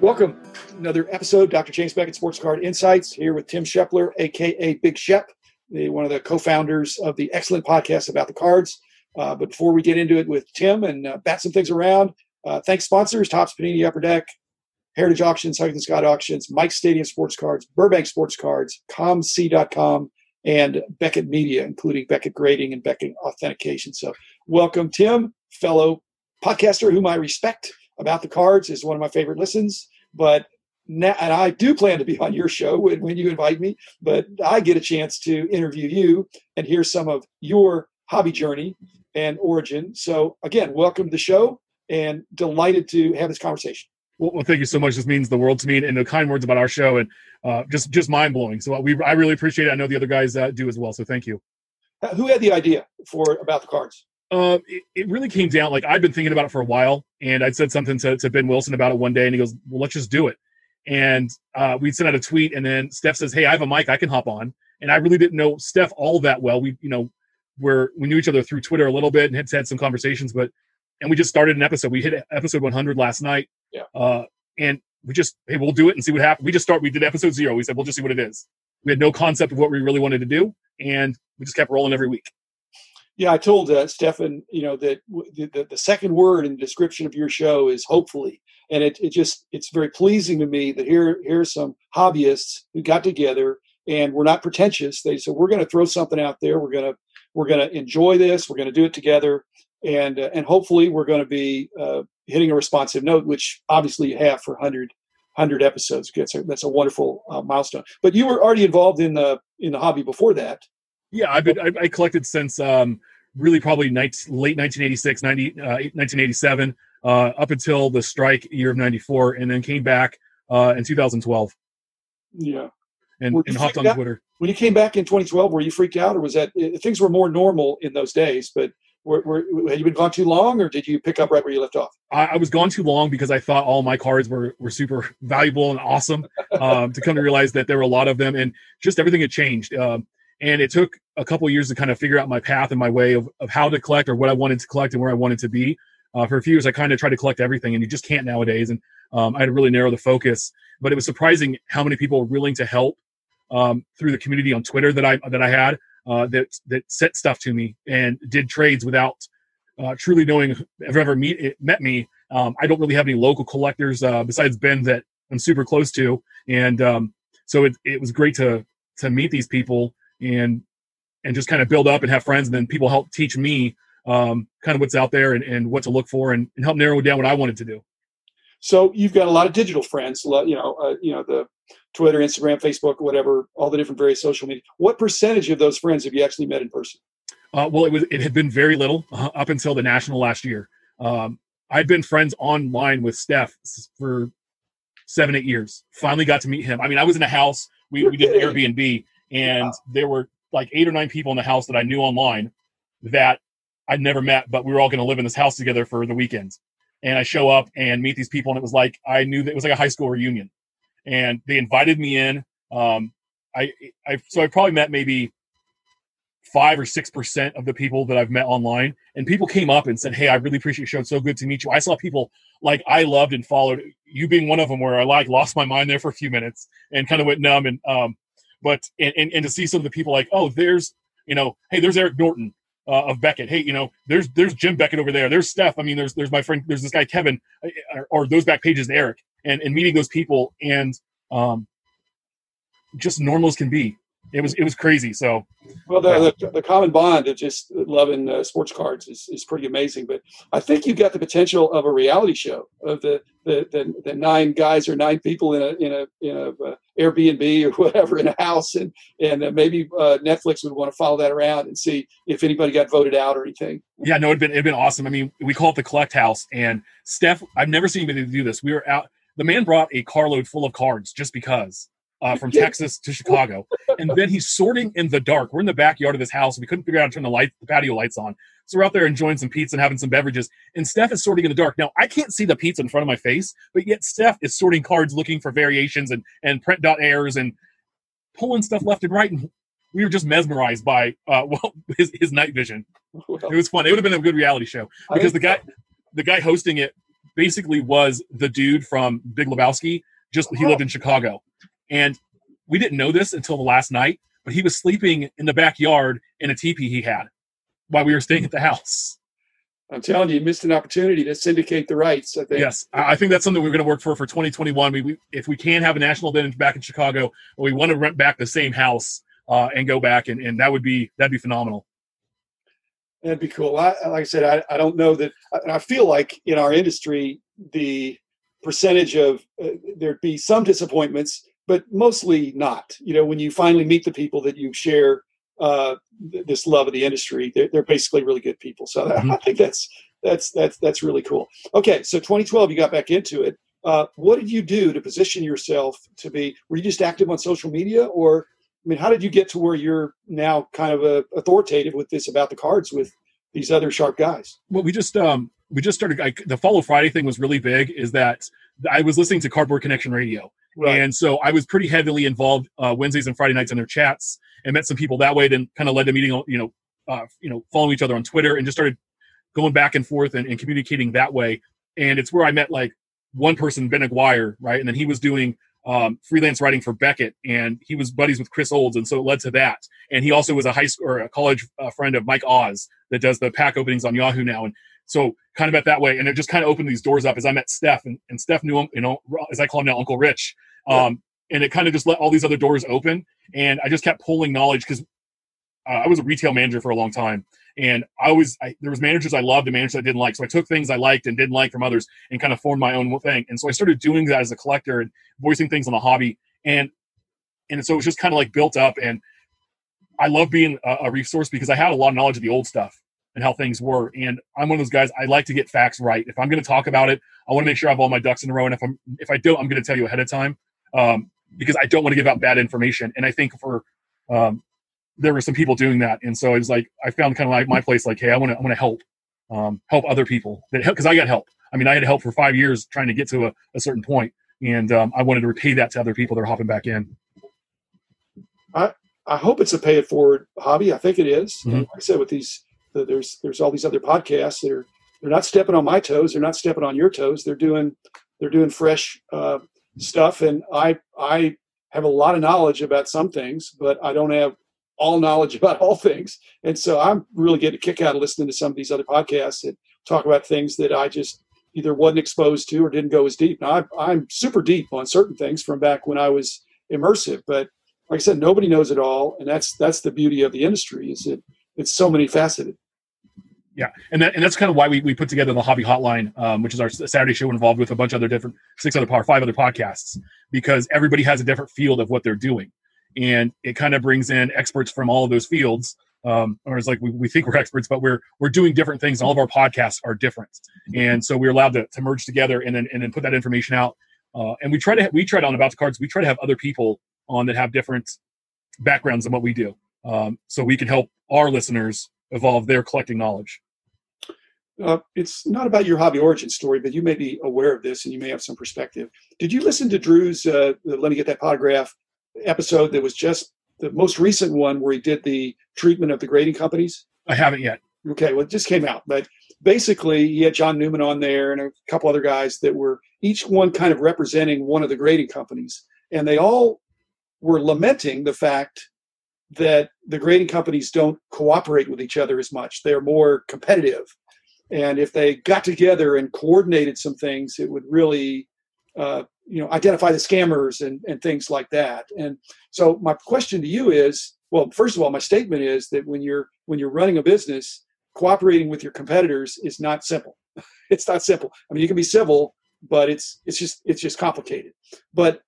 Welcome. Another episode, Dr. James Beckett Sports Card Insights, here with Tim Shepler, aka Big Shep, the, one of the co-founders of the excellent podcast about the cards. Uh, but before we get into it with Tim and uh, bat some things around, uh, thanks sponsors, Topps Panini Upper Deck, Heritage Auctions, Huggins Scott Auctions, Mike Stadium Sports Cards, Burbank Sports Cards, ComC.com, and Beckett Media, including Beckett Grading and Beckett Authentication. So welcome, Tim, fellow podcaster whom I respect about the cards is one of my favorite listens. But now, and I do plan to be on your show when, when you invite me, but I get a chance to interview you and hear some of your hobby journey and origin. So again, welcome to the show and delighted to have this conversation. Well, well, thank you so much. This means the world to me, and the kind words about our show, and uh, just just mind blowing. So we, I really appreciate it. I know the other guys uh, do as well. So thank you. Who had the idea for about the cards? Uh, it, it, really came down like I'd been thinking about it for a while, and I'd said something to, to Ben Wilson about it one day, and he goes, "Well, let's just do it." And uh, we sent out a tweet, and then Steph says, "Hey, I have a mic, I can hop on." And I really didn't know Steph all that well. We, you know, where we knew each other through Twitter a little bit and had had some conversations, but and we just started an episode. We hit episode 100 last night. Yeah. Uh, and we just, hey, we'll do it and see what happens. We just start. We did episode zero. We said we'll just see what it is. We had no concept of what we really wanted to do, and we just kept rolling every week. Yeah, I told uh, Stefan, you know, that the, the, the, second word in the description of your show is hopefully, and it, it just it's very pleasing to me that here here's some hobbyists who got together and we're not pretentious. They said we're going to throw something out there. We're going to we're to enjoy this. We're going to do it together, and uh, and hopefully we're going to be uh, hitting a responsive note, which obviously you have for 100, 100 episodes. That's a, that's a wonderful uh, milestone. But you were already involved in the in the hobby before that. Yeah, I've been I, I collected since um, really probably late 1986, 90, uh, 1987, uh, up until the strike year of 94, and then came back uh, in 2012. Yeah. And, and hopped on out? Twitter. When you came back in 2012, were you freaked out, or was that uh, things were more normal in those days? But were, were, had you been gone too long, or did you pick up right where you left off? I, I was gone too long because I thought all my cards were were super valuable and awesome. Um, to come to realize that there were a lot of them, and just everything had changed. Um, and it took a couple years to kind of figure out my path and my way of, of how to collect or what I wanted to collect and where I wanted to be. Uh, for a few years, I kind of tried to collect everything, and you just can't nowadays. And um, I had to really narrow the focus. But it was surprising how many people were willing to help um, through the community on Twitter that I that I had uh, that that sent stuff to me and did trades without uh, truly knowing if ever meet met me. Um, I don't really have any local collectors uh, besides Ben that I'm super close to, and um, so it, it was great to to meet these people and and just kind of build up and have friends and then people help teach me um, kind of what's out there and, and what to look for and, and help narrow down what I wanted to do. So you've got a lot of digital friends, you know, uh, you know the Twitter, Instagram, Facebook, whatever, all the different various social media. What percentage of those friends have you actually met in person? Uh, well, it was it had been very little uh, up until the national last year. Um, I'd been friends online with Steph for seven, eight years. Finally got to meet him. I mean, I was in a house. We, we did Airbnb, and wow. there were like eight or nine people in the house that I knew online that I'd never met, but we were all going to live in this house together for the weekends. And I show up and meet these people, and it was like I knew that it was like a high school reunion. And they invited me in. Um, I, I so I probably met maybe five or six percent of the people that I've met online, and people came up and said, "Hey, I really appreciate your show. It's so good to meet you." I saw people like I loved and followed you being one of them, where I like lost my mind there for a few minutes and kind of went numb. And um, but and, and, and to see some of the people like, oh, there's you know, hey, there's Eric Norton uh, of Beckett. Hey, you know, there's there's Jim Beckett over there. There's Steph. I mean, there's there's my friend. There's this guy Kevin, or, or those back pages Eric, and and meeting those people and um, just normal as can be it was it was crazy. So, well, the the, the common bond of just loving uh, sports cards is, is pretty amazing. But I think you've got the potential of a reality show of the the, the, the nine guys or nine people in a in a in a uh, Airbnb or whatever in a house, and and uh, maybe uh, Netflix would want to follow that around and see if anybody got voted out or anything. Yeah, no, it'd been it'd been awesome. I mean, we call it the Collect House, and Steph, I've never seen anybody do this. We were out. The man brought a carload full of cards just because uh, from Texas to Chicago, and then he's sorting in the dark. We're in the backyard of this house. We couldn't figure out how to turn the light, the patio lights on, so we're out there enjoying some pizza and having some beverages. And Steph is sorting in the dark. Now I can't see the pizza in front of my face, but yet Steph is sorting cards, looking for variations and and print dot errors and pulling stuff left and right. And we were just mesmerized by uh, well his his night vision. Well, it was fun. It would have been a good reality show because the guy the guy hosting it basically was the dude from Big Lebowski. Just he lived in Chicago, and we didn't know this until the last night. But he was sleeping in the backyard in a teepee he had while we were staying at the house. I'm telling you, you missed an opportunity to syndicate the rights. I think. Yes, I think that's something we're going to work for for 2021. We, we if we can have a national event back in Chicago, we want to rent back the same house uh, and go back, and, and that would be that'd be phenomenal. That'd be cool. I, like I said, I, I don't know that. I, I feel like in our industry, the percentage of uh, there'd be some disappointments, but mostly not. You know, when you finally meet the people that you share uh, this love of the industry, they're, they're basically really good people. So mm-hmm. I think that's that's that's that's really cool. Okay, so 2012, you got back into it. Uh, what did you do to position yourself to be? Were you just active on social media, or I mean, how did you get to where you're now kind of a, authoritative with this about the cards with these other sharp guys? Well, we just um, we just started. I, the Follow Friday thing was really big. Is that I was listening to Cardboard Connection Radio, right. and so I was pretty heavily involved uh, Wednesdays and Friday nights in their chats, and met some people that way. Then kind of led to meeting, you know, uh, you know, following each other on Twitter, and just started going back and forth and, and communicating that way. And it's where I met like one person, Ben Aguirre, right, and then he was doing um, freelance writing for Beckett, and he was buddies with Chris Olds, and so it led to that. And he also was a high school or a college uh, friend of Mike Oz that does the pack openings on Yahoo now, and so kind of at that way, and it just kind of opened these doors up as I met Steph, and, and Steph knew him, you know, as I call him now, Uncle Rich. Um, and it kind of just let all these other doors open, and I just kept pulling knowledge because uh, I was a retail manager for a long time, and I always I, there was managers I loved and managers I didn't like. So I took things I liked and didn't like from others and kind of formed my own thing. And so I started doing that as a collector and voicing things on the hobby and and so it was just kind of like built up and i love being a, a, resource because i had a lot of knowledge of the old stuff and how things were and i'm one of those guys i like to get facts right if i'm going to talk about it i want to make sure i have all my ducks in a row and if i'm if i don't i'm going to tell you ahead of time um, because i don't want to give out bad information and i think for um, there were some people doing that and so it was like i found kind of like my place like hey i want to i want to help um, help other people that because i got help i mean i had help for five years trying to get to a, a certain point and um, I wanted to repay that to other people that are hopping back in. I I hope it's a pay it forward hobby. I think it is. Mm-hmm. Like I said, with these, there's there's all these other podcasts that are they're not stepping on my toes. They're not stepping on your toes. They're doing they're doing fresh uh, stuff, and I I have a lot of knowledge about some things, but I don't have all knowledge about all things. And so I'm really getting a kick out of listening to some of these other podcasts that talk about things that I just either wasn't exposed to or didn't go as deep. Now I, am super deep on certain things from back when I was immersive, but like I said, nobody knows it all, and that's that's the beauty of the industry is that it's so many faceted. Yeah, and that, and that's kind of why we, we put together the Hobby Hotline, um, which is our Saturday show involved with a bunch of other different six other power five other podcasts because everybody has a different field of what they're doing, and it kind of brings in experts from all of those fields um, or it's like we, we think we're experts, but we're we're doing different things. All of our podcasts are different, and so we're allowed to, to merge together and then and then put that information out. Uh, and we try to we try to on about the cards. We try to have other people on that have different backgrounds than what we do, um, so we can help our listeners evolve their collecting knowledge. Uh, it's not about your hobby origin story, but you may be aware of this and you may have some perspective. Did you listen to Drew's uh, "Let Me Get That Potograph" episode that was just the most recent one where he did the treatment of the grading companies? I haven't yet. Okay, well, it just came out, but basically, he had John Newman on there and a couple other guys that were each one kind of representing one of the grading companies, and they all were lamenting the fact that the grading companies don't cooperate with each other as much. They're more competitive, and if they got together and coordinated some things, it would really uh, you know identify the scammers and, and things like that. And so my question to you is well first of all my statement is that when you're when you're running a business cooperating with your competitors is not simple. It's not simple. I mean you can be civil but it's it's just it's just complicated. But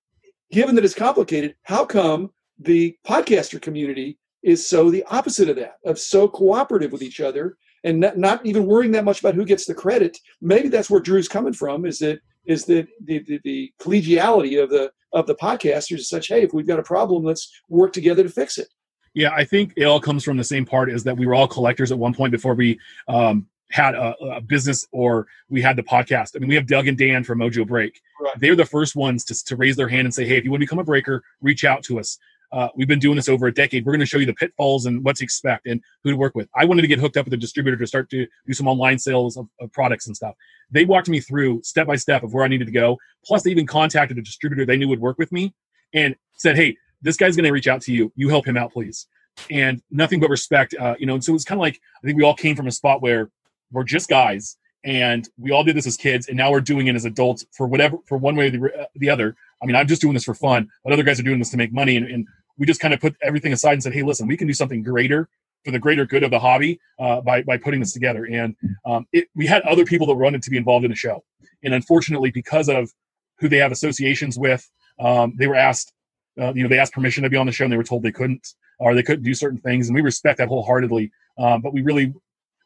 given that it's complicated how come the podcaster community is so the opposite of that of so cooperative with each other and not, not even worrying that much about who gets the credit. Maybe that's where drew's coming from is that is that the, the, the collegiality of the of the podcasters is such hey if we've got a problem let's work together to fix it. Yeah i think it all comes from the same part is that we were all collectors at one point before we um, had a, a, business or we had the podcast. I mean we have doug and dan from mojo break. Right. they were the first ones to, to raise their hand and say hey if you want to become a breaker reach out to us uh, we've been doing this over a decade. We're going to show you the pitfalls and what to expect and who to work with. I wanted to get hooked up with a distributor to start to do some online sales of, of products and stuff. They walked me through step by step of where I needed to go. Plus, they even contacted a distributor they knew would work with me and said, "Hey, this guy's going to reach out to you. You help him out, please." And nothing but respect, uh, you know. And so it was kind of like I think we all came from a spot where we're just guys and we all did this as kids and now we're doing it as adults for whatever for one way or the, uh, the other i mean i'm just doing this for fun but other guys are doing this to make money and, and we just kind of put everything aside and said hey listen we can do something greater for the greater good of the hobby uh, by, by putting this together. And um, it, we had other people that wanted to be involved in the show. And unfortunately because of who they have associations with um, they were asked uh, you know they asked permission to be on the show and they were told they couldn't or they couldn't do certain things. And we respect that wholeheartedly um, but we really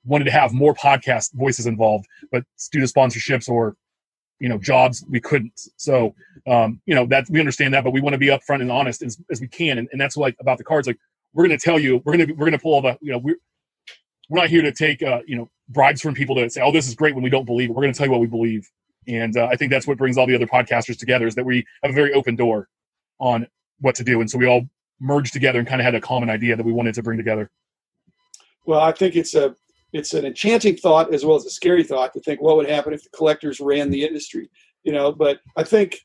wanted to have more podcast voices involved, but due to sponsorships or you know jobs, we couldn't. So um, you know that we understand that, but we want to be upfront and honest as, as we can, and, and that's like about the cards. Like we're going to tell you, we're going to we're going to pull all the you know we're we're not here to take uh, you know bribes from people to say, oh, this is great when we don't believe it. We're going to tell you what we believe, and uh, I think that's what brings all the other podcasters together is that we have a very open door on what to do, and so we all merged together and kind of had a common idea that we wanted to bring together. Well, I think it's a it's an enchanting thought as well as a scary thought to think what would happen if the collectors ran the industry you know but i think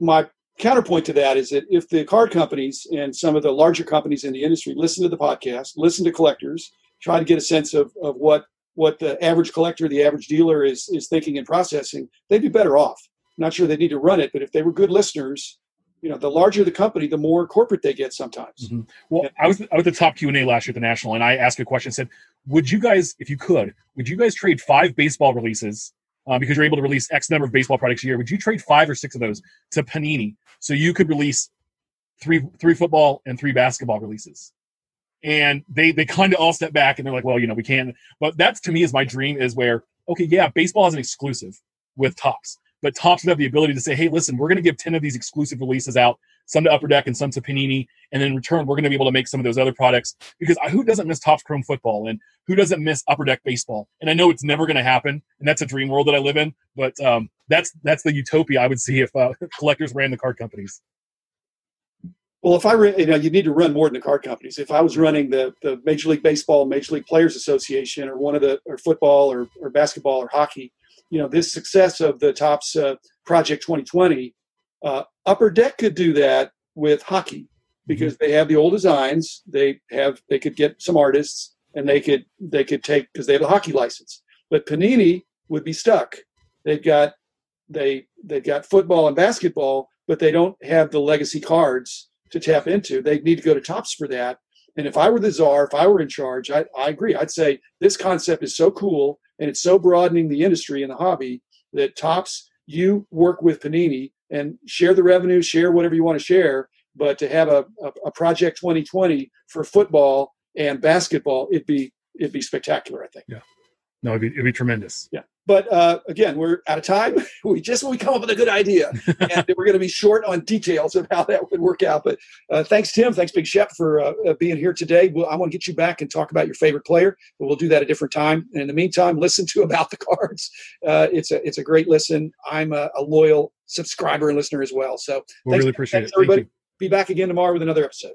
my counterpoint to that is that if the card companies and some of the larger companies in the industry listen to the podcast listen to collectors try to get a sense of, of what what the average collector the average dealer is is thinking and processing they'd be better off. Not sure they need to run it but if they were good listeners you know the larger the company the more corporate they get sometimes. Mm-hmm. well i was i was at the Topps q&a last year at the national and i asked a question said would you guys if you could would you guys trade five baseball releases uh, because you're able to release x number of baseball products a year would you trade five or six of those to panini so you could release three three football and three basketball releases? And they they kind of all step back and they're like well you know we can't. But that's to me is my dream is where okay yeah baseball is an exclusive with Topps but would have the ability to say, hey, listen, we're going to give 10 of these exclusive releases out, some to Upper Deck and some to Panini. And in return, we're going to be able to make some of those other products because who doesn't miss Topps Chrome football and who doesn't miss Upper Deck baseball? And I know it's never going to happen. And that's a dream world that I live in. But um, that's that's the utopia I would see if uh, collectors ran the card companies. Well, if I, re- you know, you need to run more than the card companies. If I was running the, the Major League Baseball, Major League Players Association, or one of the, or football, or, or basketball, or hockey, you know this success of the Topps uh, project 2020 uh, upper deck could do that with hockey because they have the old designs they have they could get some artists and they could they could take because they have a hockey license. But panini would be stuck. They've got they they've got football and basketball but they don't have the legacy cards to tap into. They need to go to Topps for that and if i were the czar if i were in charge i, I agree. I'd say this concept is so cool and it's so broadening the industry and the hobby that Topps you work with panini and share the revenue share whatever you want to share but to have a, a, a project 2020 for football and basketball it'd be it'd be spectacular i think. Yeah. No it'd be, it'd be tremendous. Yeah but uh, again, we're out of time. We just we come up with a good idea, and we're going to be short on details of how that would work out. But uh, thanks, Tim. Thanks, Big Shep, for uh, uh being here today. Well, I want to get you back and talk about your favorite player, but we'll do that a different time. And in the meantime, listen to about the cards. Uh, it's a it's a great listen. I'm a, a, loyal subscriber and listener as well. So we we'll really appreciate thanks, it. Everybody, be back again tomorrow with another episode.